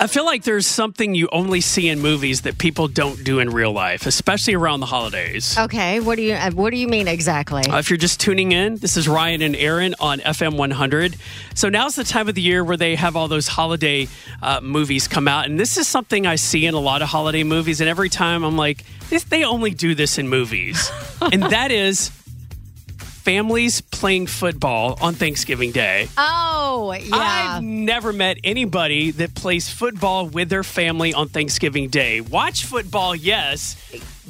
I feel like there's something you only see in movies that people don't do in real life, especially around the holidays. Okay, what do you uh, what do you mean exactly? Uh, if you're just tuning in, this is Ryan and Aaron on FM 100. So now's the time of the year where they have all those holiday uh, movies come out, and this is something I see in a lot of holiday movies. And every time I'm like, this, they only do this in movies, and that is families playing football on Thanksgiving Day. oh, yeah. I've never met anybody that plays football with their family on Thanksgiving Day. Watch football, yes,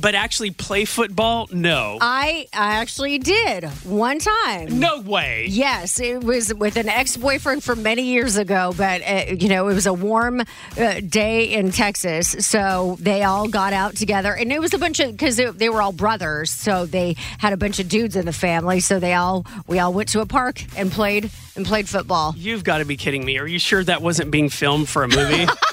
but actually play football, no. I I actually did one time. no way. Yes, it was with an ex-boyfriend from many years ago, but uh, you know it was a warm uh, day in Texas, so they all got out together, and it was a bunch of because they were all brothers, so they had a bunch of dudes in the family, so they all we all went to a park and played and played football. You've got to be kidding me. Are you sure that wasn't being filmed for a movie?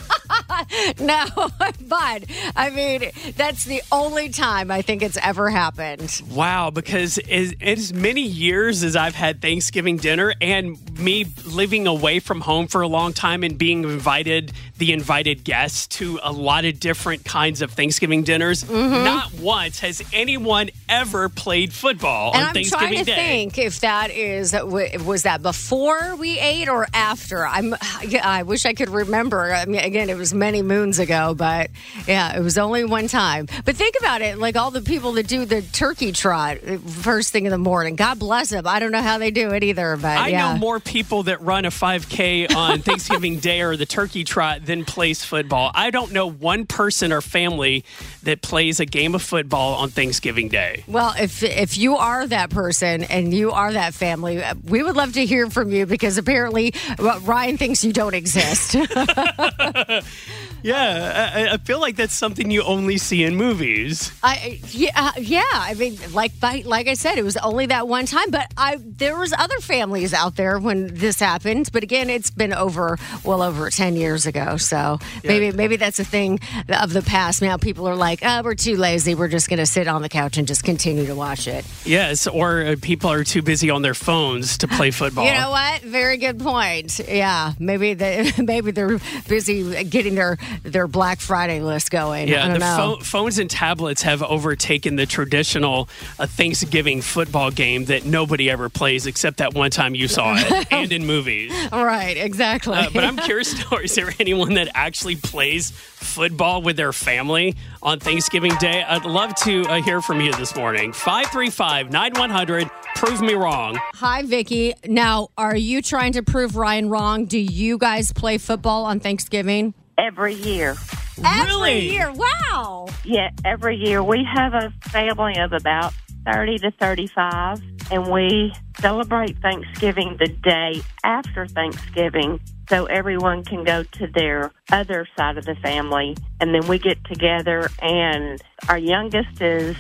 No, but I mean that's the only time I think it's ever happened. wow, because as, as many years as I've had Thanksgiving dinner and me living away from home for a long time and being invited, the invited guests to a lot of different kinds of Thanksgiving dinners, Mm-hmm. not once has anyone ever played football And on I'm Thanksgiving trying to Day. think if that is was that before we ate or after. I'm I wish I could remember. I mean, again, it was many moons ago, but yeah, it was only one time. But think about it, like all the people that do the turkey trot uh, first thing in the morning. God bless them. I don't know how they do it either, but I yeah. know more people that run a 5K on Thanksgiving Day or the turkey trot than plays football. I don't know one person or family that plays a game of football on Thanksgiving Day. Well, if if you are that person and you are that family, uh, we would love to hear from you because apparently uh, Ryan thinks you don't exist. Yeah, I, I feel like that's something you only see in movies. I yeah uh, yeah. I mean, like like I said, it was only that one time, but I there was other families out there when this happened. But again, it's been over well over ten years ago, so maybe maybe that's a thing of the past. Now people are like, oh, we're too lazy. We're just going to sit on the couch and just continue to watch it. Yes, or uh, people are too busy on their phones to play football. You know what? Very good point. Yeah, maybe they maybe they're busy getting their their Black Friday list going. I Yeah, don't the pho- phones and tablets have overtaken the traditional uh, Thanksgiving football game that nobody ever plays except that one time you saw it and in movies. right, exactly. Uh, but I'm curious to is there anyone that actually plays football with their family on Thanksgiving Day? I'd love to uh, hear from you this morning. 535 9100. Prove me wrong. Hi, Vicky. Now, are you trying to prove Ryan wrong? Do you guys play football on Thanksgiving? Every year. Every Really? year. Wow. Yeah, every year. We have a family of about 30 to 35, and we celebrate Thanksgiving the day after Thanksgiving so everyone can go to their other side of the family. And then we get together, and our youngest is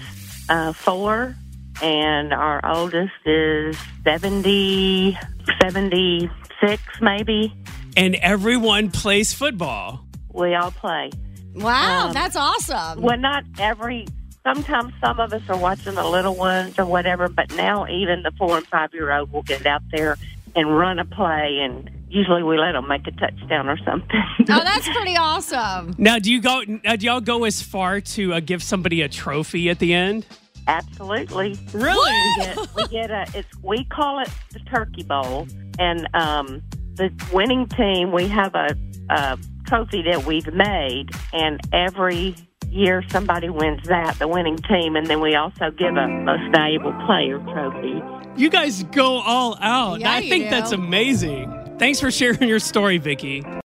uh, four, and our oldest is 70, 76 maybe. And everyone plays football. We all play. Wow, Um, that's awesome. Well, not every. Sometimes some of us are watching the little ones or whatever, but now even the four and five year old will get out there and run a play, and usually we let them make a touchdown or something. Oh, that's pretty awesome. Now, do you go? uh, Do y'all go as far to uh, give somebody a trophy at the end? Absolutely. Really? We get, we get a. It's we call it the Turkey Bowl, and um, the winning team we have a, a trophy that we've made, and every year somebody wins that, the winning team, and then we also give a most valuable player trophy. You guys go all out. Yeah, I think do. that's amazing. Thanks for sharing your story, Vicky.